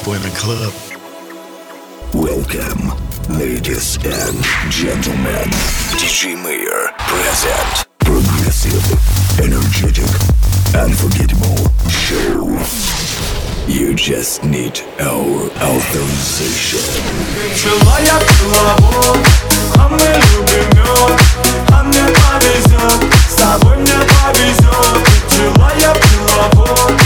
people in the club. Welcome, ladies and gentlemen. DJ Mayor present. Progressive, energetic, unforgettable show. You just need our authorization. Человек лобок, а мы любим а мне повезет, с тобой мне повезет. Человек лобок.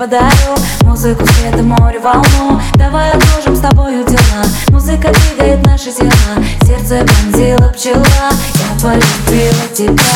пропадаю Музыку, света, море, волну. Давай отложим с тобою дела. Музыка двигает наши тела Сердце пронзила пчела. Я полюбила тебя.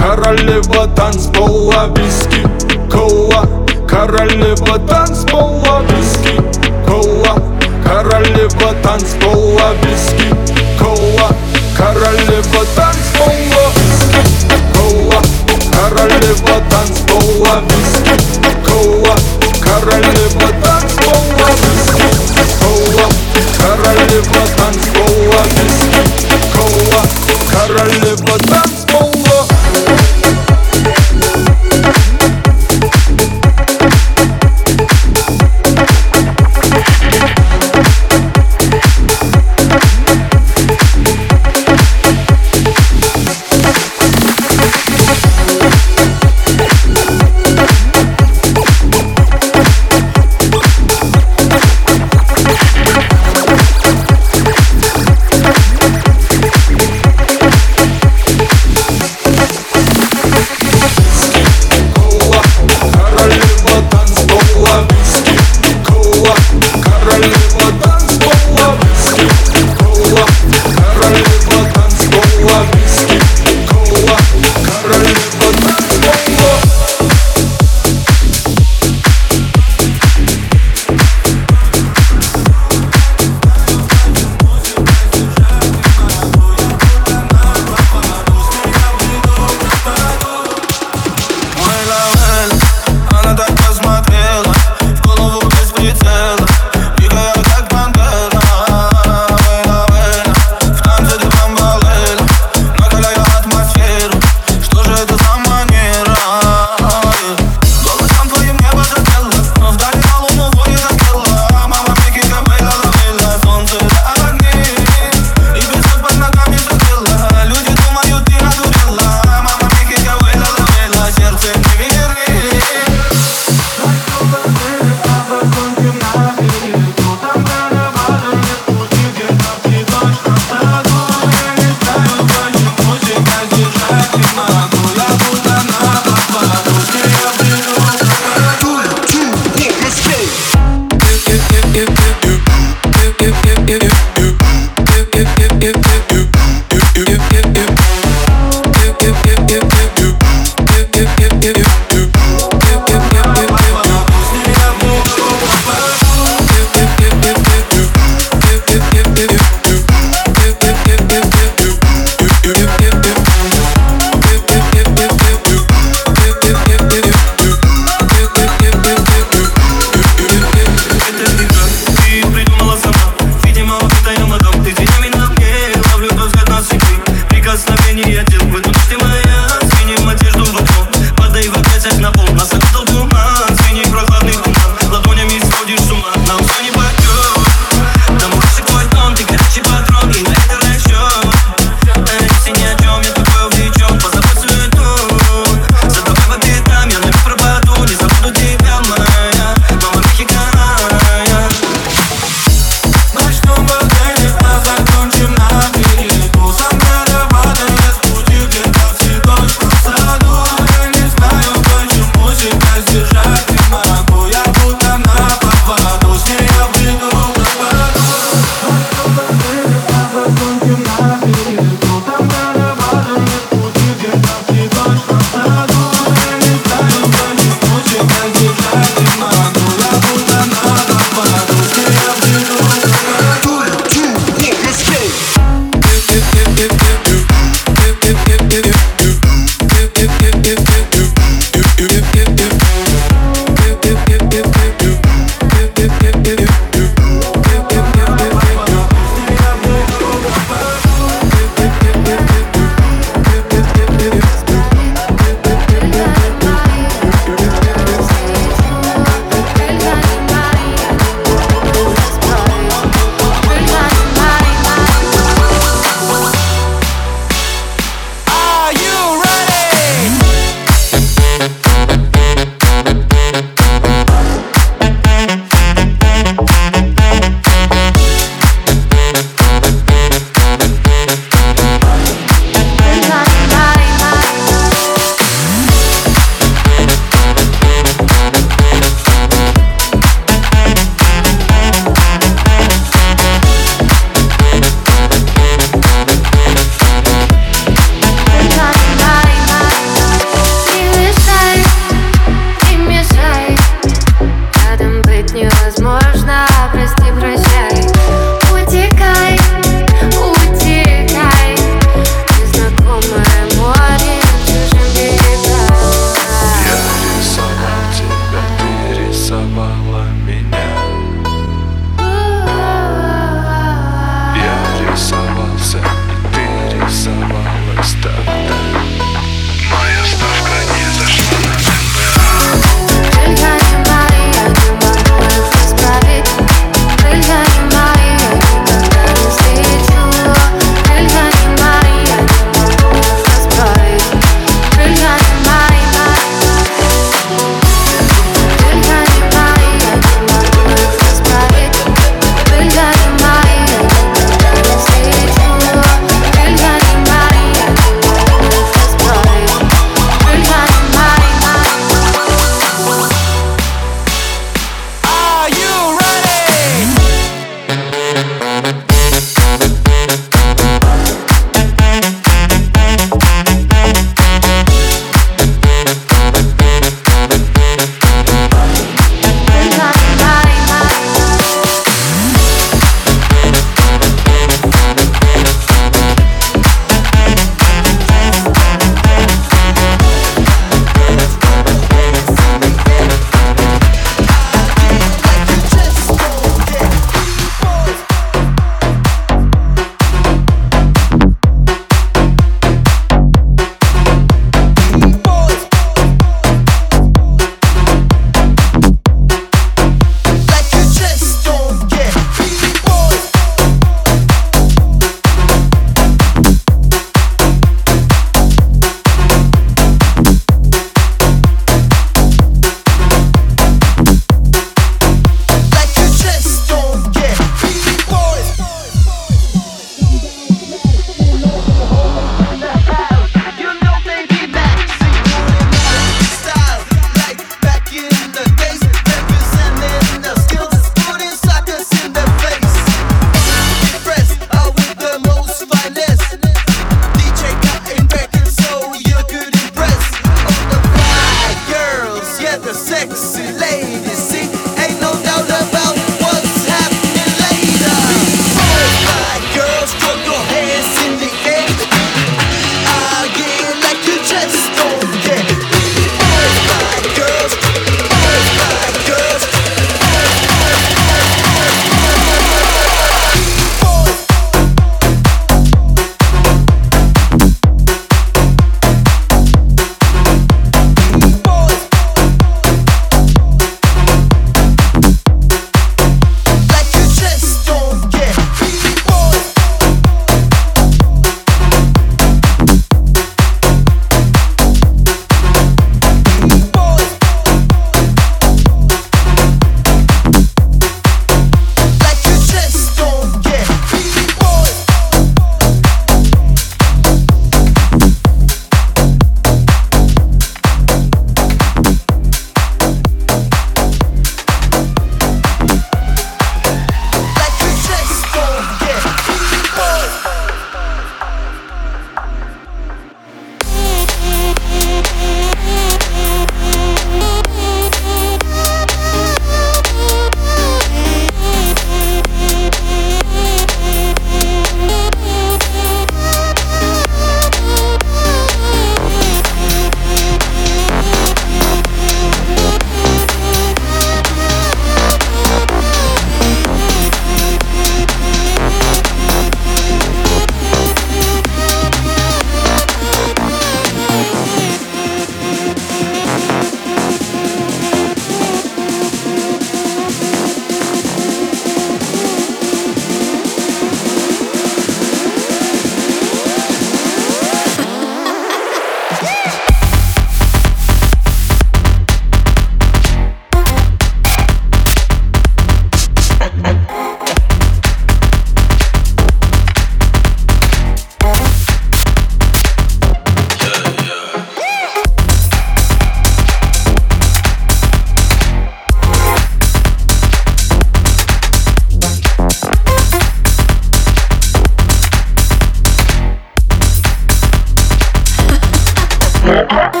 Yeah.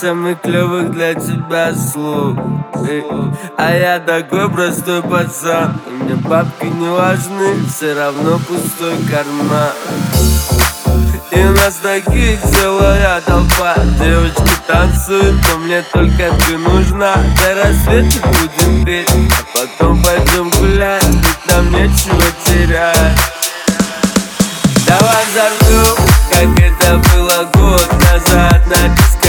самых клевых для тебя слов. Э, а я такой простой пацан. Мне бабки не важны, все равно пустой карман. И у нас таких целая толпа. Девочки танцуют, но мне только ты нужна. До рассвета будем петь, а потом пойдем гулять Ведь нам нечего терять. Давай взорвем, как это было год назад. На дискотеке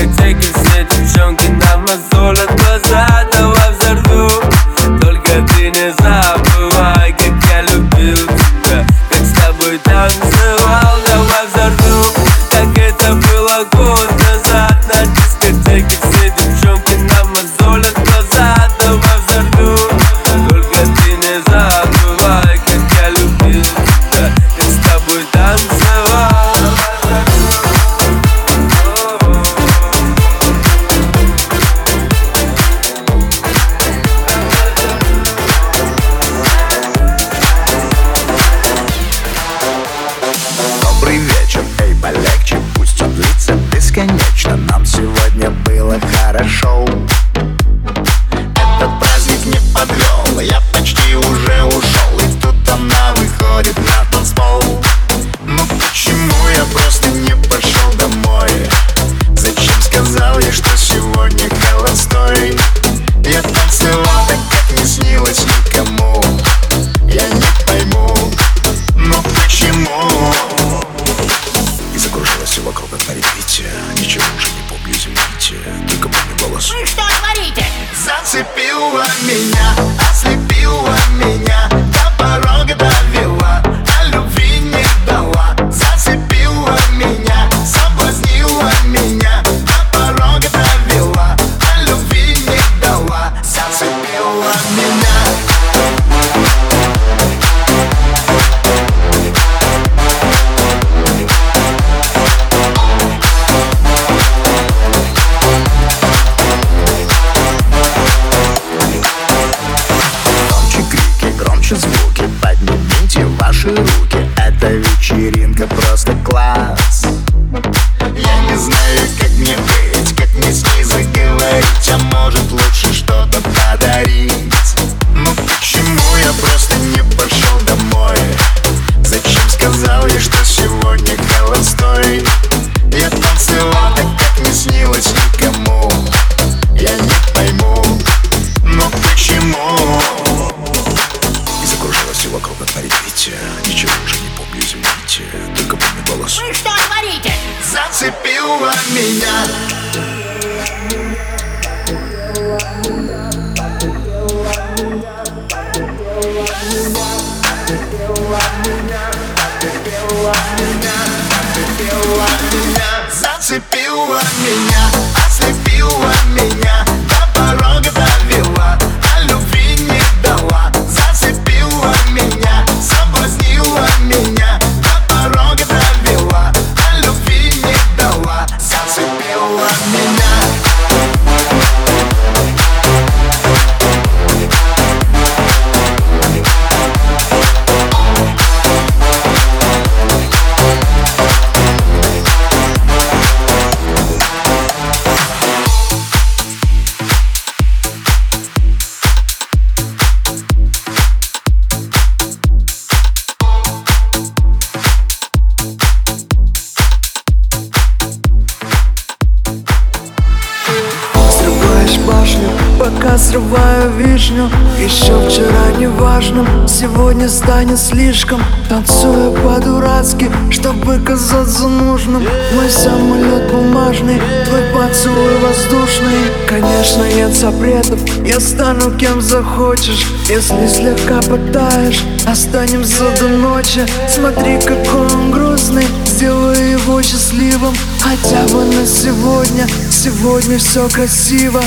начну Еще вчера неважным, сегодня станет слишком. Танцуя по-дурацки, чтобы казаться нужным. Мой самолет бумажный, твой поцелуй воздушный. Конечно нет запретов, я стану кем захочешь. Если слегка пытаешь, останемся до ночи. Смотри, какой он грустный, сделаю его счастливым. Хотя бы на сегодня, сегодня все красиво.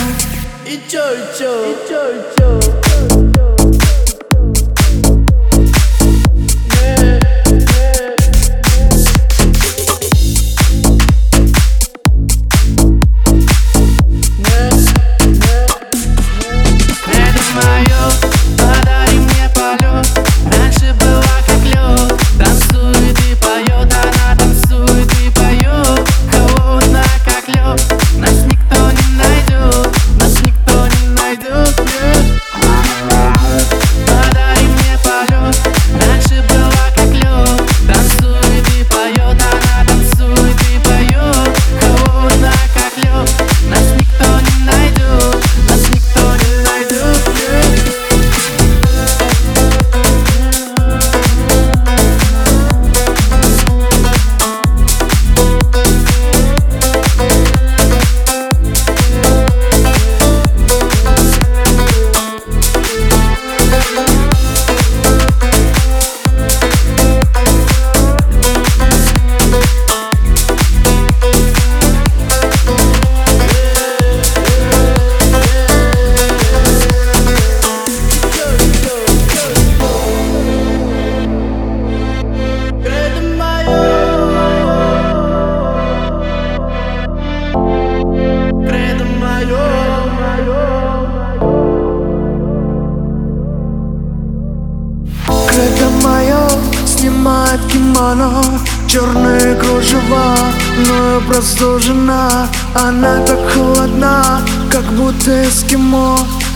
Jojo, Jojo.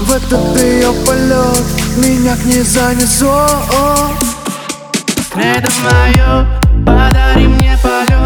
в этот ее полет Меня к ней занесло Это мое, подари мне полет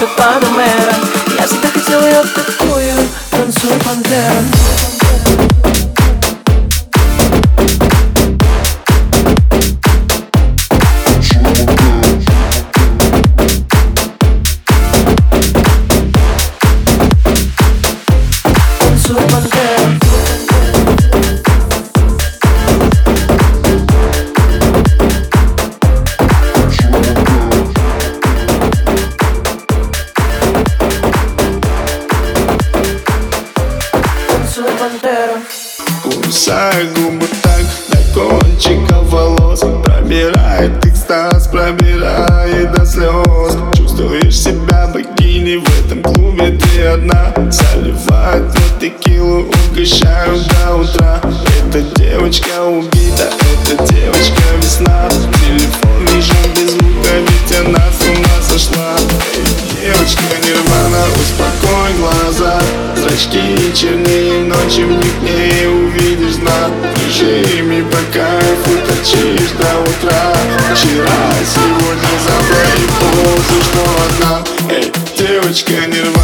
the Spider-Man кусаю губы так до кончика волос Пробирает экстаз, пробирает до слез. Чувствуешь себя богиней в этом клубе ты одна. Заливает мне текилу, угощаю до утра. Эта девочка убита, эта девочка весна. Телефон вижу без звука, ведь она с ума сошла. Эй, девочка нирвана, успокой глаза зрачки Чернее ночи в них не увидишь знак Режими по кайфу точишь до утра. Вчера, сегодня, завтра и позже, что одна Эй, девочка, не рвай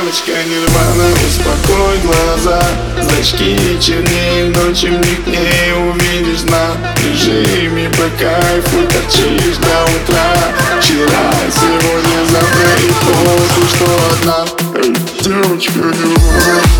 девочка нирвана Успокой глаза, значки чернее ночи в не на. дна. Режиме по кайфу торчишь до утра. Вчера, сегодня, завтра и позже, что одна. Девочка нирвана.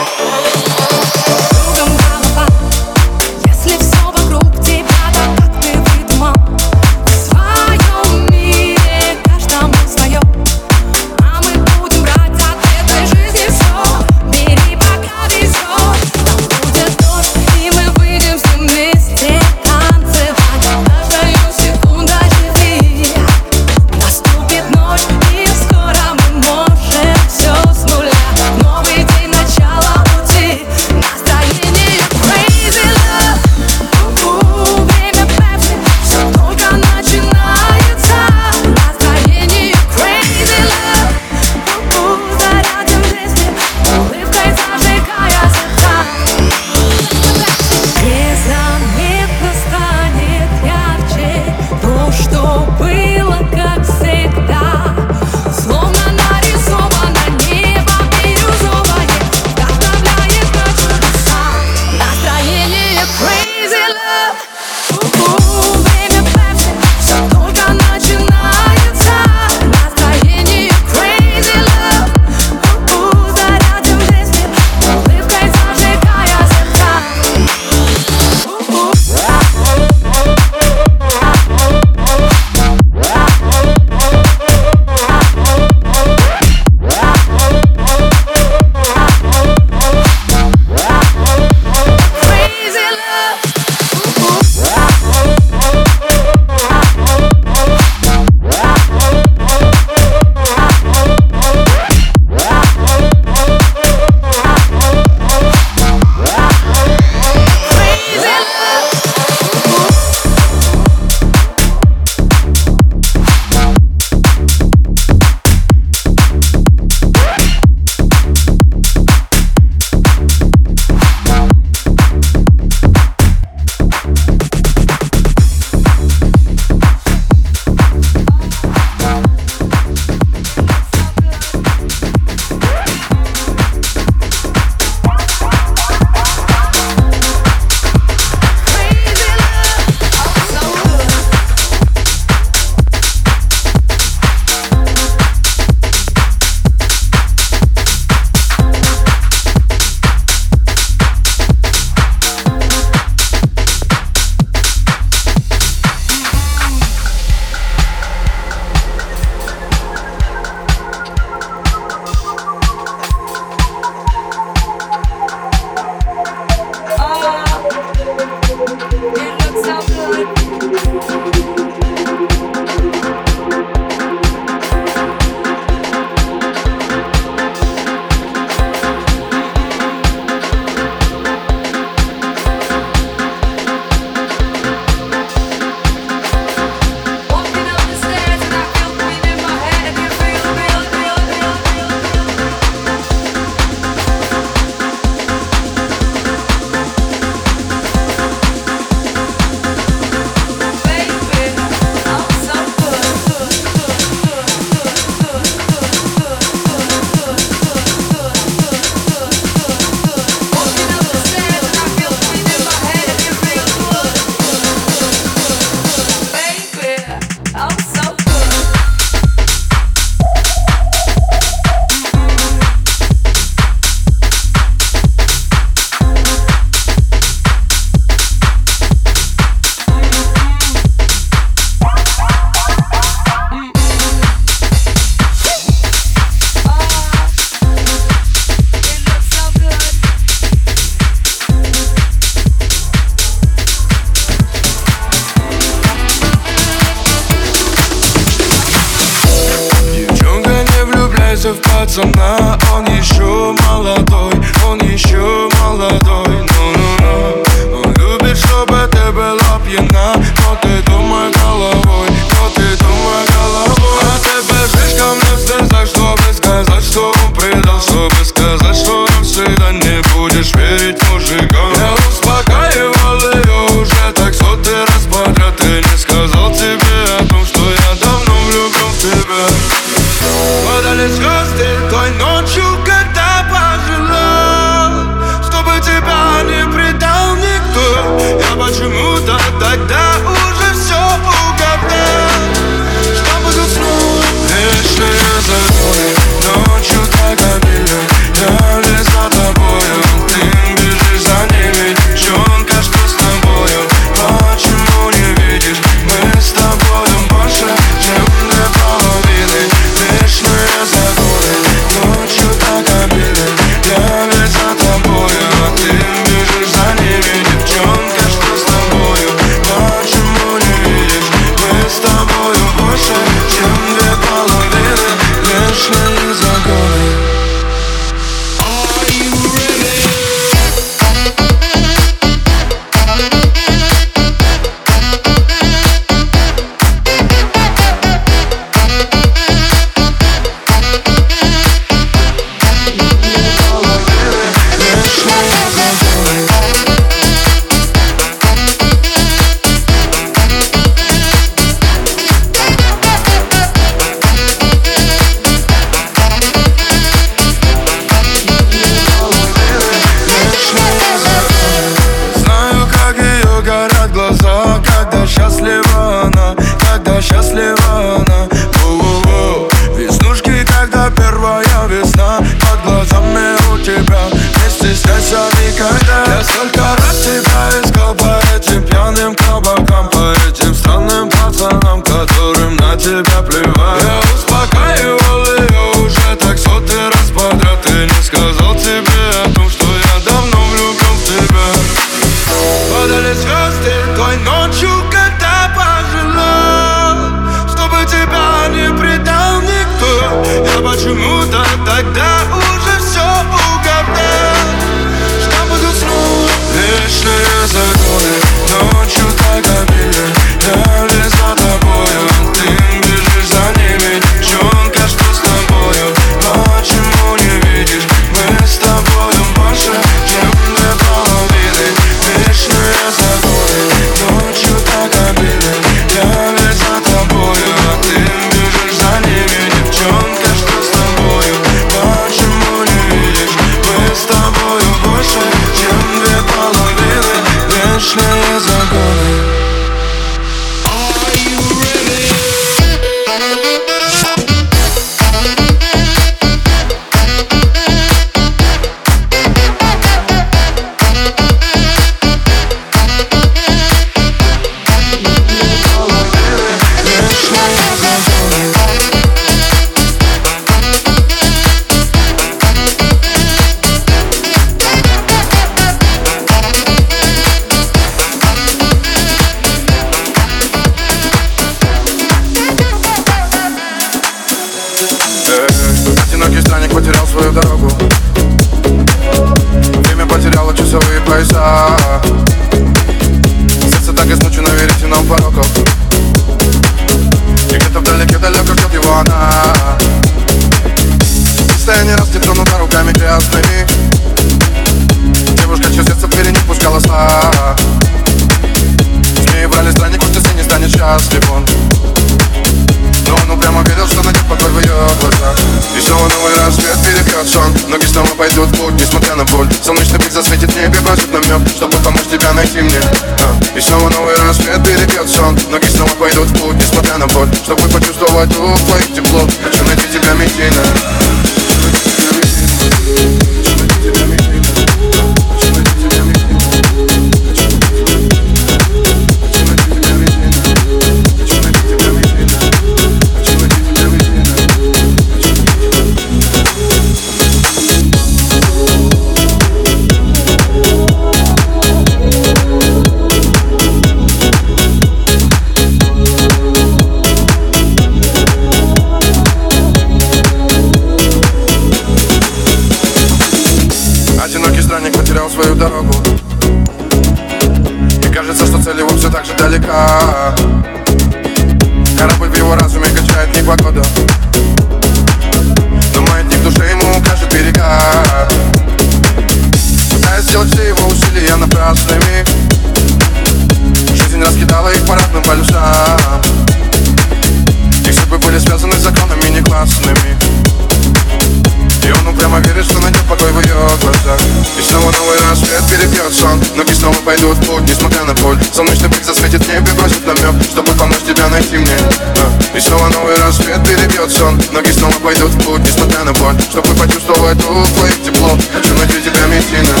со мной, что пик засветит небе, бросит намек Чтобы помочь тебя найти мне. Э, и снова новый рассвет перебьет сон. Ноги снова пойдут в путь, несмотря на боль Чтобы почувствовать у тепло. Хочу найти тебя, Митина.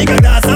Michael Dawson.